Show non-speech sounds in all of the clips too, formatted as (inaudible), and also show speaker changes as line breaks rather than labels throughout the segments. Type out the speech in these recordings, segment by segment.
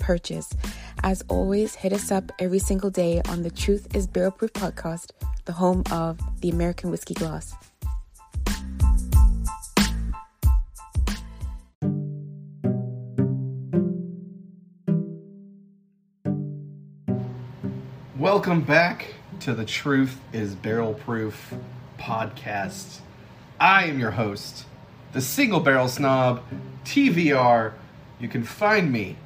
purchase. As always, hit us up every single day on the Truth is Barrel Proof podcast, the home of the American Whiskey Glass.
Welcome back to the Truth is Barrel Proof podcast. I am your host, the single barrel snob, TVR. You can find me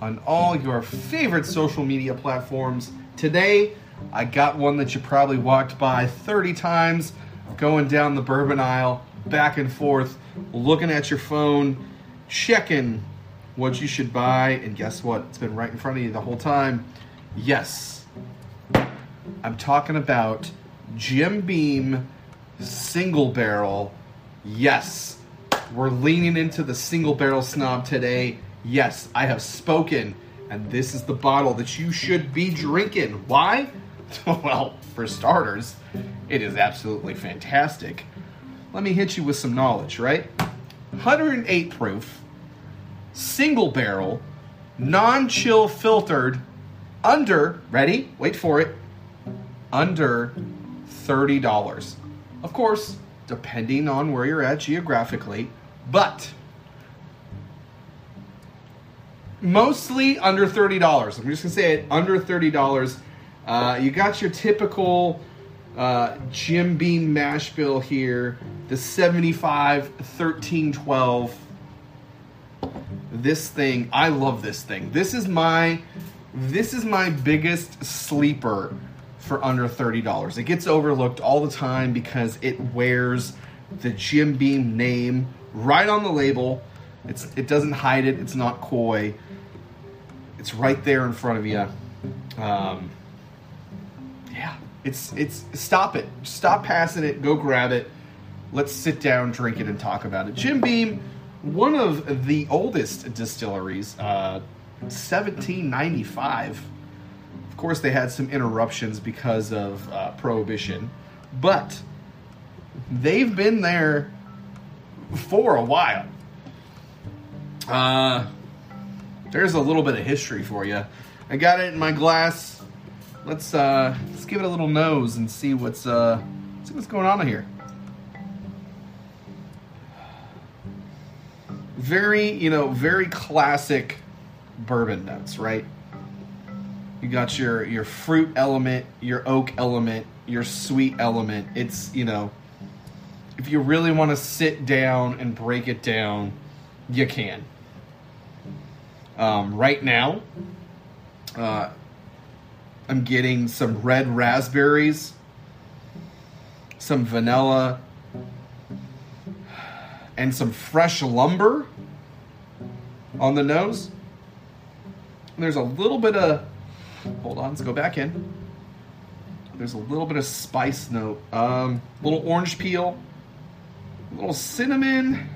on all your favorite social media platforms. Today, I got one that you probably walked by 30 times going down the bourbon aisle, back and forth, looking at your phone, checking what you should buy, and guess what? It's been right in front of you the whole time. Yes, I'm talking about Jim Beam single barrel. Yes, we're leaning into the single barrel snob today. Yes, I have spoken, and this is the bottle that you should be drinking. Why? (laughs) well, for starters, it is absolutely fantastic. Let me hit you with some knowledge, right? 108 proof, single barrel, non chill filtered, under, ready? Wait for it, under $30. Of course, depending on where you're at geographically, but mostly under $30. I'm just gonna say it under $30. Uh, you got your typical uh, Jim Beam mash bill here, the 75 13 12. This thing, I love this thing. This is my this is my biggest sleeper for under $30. It gets overlooked all the time because it wears the Jim Beam name right on the label. It's it doesn't hide it. It's not coy. It's right there in front of you. Um, yeah, it's it's stop it. Stop passing it. Go grab it. Let's sit down, drink it, and talk about it. Jim Beam, one of the oldest distilleries, uh, 1795. Of course, they had some interruptions because of uh, prohibition, but they've been there for a while. Uh, there's a little bit of history for you. I got it in my glass. Let's uh, let's give it a little nose and see what's uh, see what's going on here. Very, you know, very classic bourbon notes, right? You got your your fruit element, your oak element, your sweet element. It's you know, if you really want to sit down and break it down, you can. Um, right now, uh, I'm getting some red raspberries, some vanilla, and some fresh lumber on the nose. And there's a little bit of, hold on, let's go back in. There's a little bit of spice note, um, little orange peel, a little cinnamon,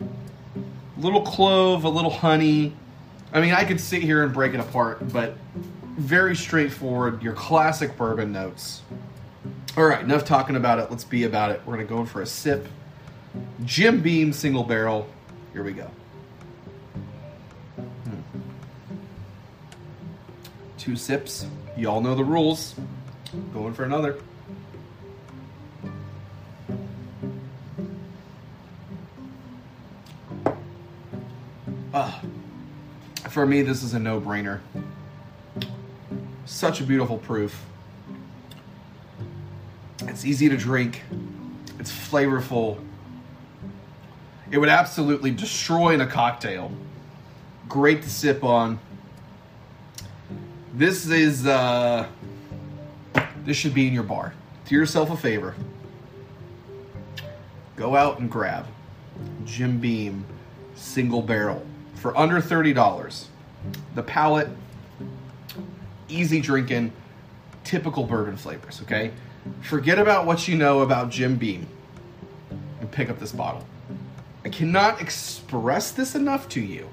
a little clove, a little honey. I mean, I could sit here and break it apart, but very straightforward, your classic bourbon notes. All right, enough talking about it. Let's be about it. We're going to go in for a sip. Jim Beam single barrel. Here we go. Hmm. Two sips. You all know the rules. Going for another. Ah, for me, this is a no brainer. Such a beautiful proof. It's easy to drink, it's flavorful. It would absolutely destroy in a cocktail. Great to sip on. This is, uh, this should be in your bar. Do yourself a favor. Go out and grab Jim Beam single barrel for under $30. The palate, easy drinking, typical bourbon flavors, okay? Forget about what you know about Jim Beam and pick up this bottle. I cannot express this enough to you.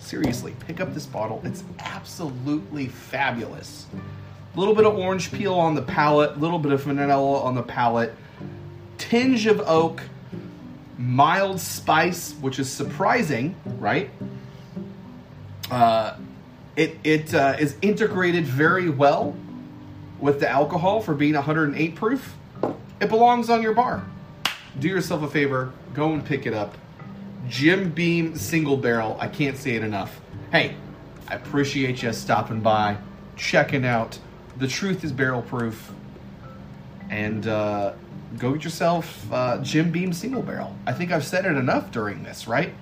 Seriously, pick up this bottle. It's absolutely fabulous. A little bit of orange peel on the palate, a little bit of vanilla on the palate, tinge of oak, mild spice, which is surprising, right? Uh, it it uh, is integrated very well with the alcohol for being 108 proof. It belongs on your bar. Do yourself a favor, go and pick it up. Jim Beam single barrel. I can't say it enough. Hey, I appreciate you stopping by, checking out. The truth is barrel proof. And uh, go get yourself uh, Jim Beam single barrel. I think I've said it enough during this, right?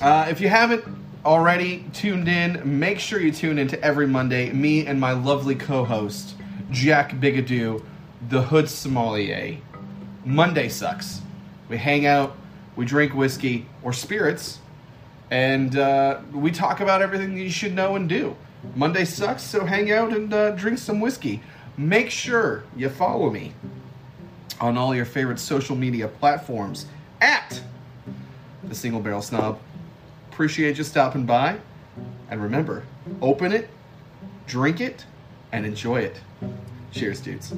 Uh, if you haven't already tuned in, make sure you tune in to every Monday. Me and my lovely co host, Jack Bigadoo, the Hood Sommelier. Monday sucks. We hang out, we drink whiskey or spirits, and uh, we talk about everything you should know and do. Monday sucks, so hang out and uh, drink some whiskey. Make sure you follow me on all your favorite social media platforms at the Single Barrel Snob. Appreciate you stopping by. And remember, open it, drink it, and enjoy it. Cheers, dudes.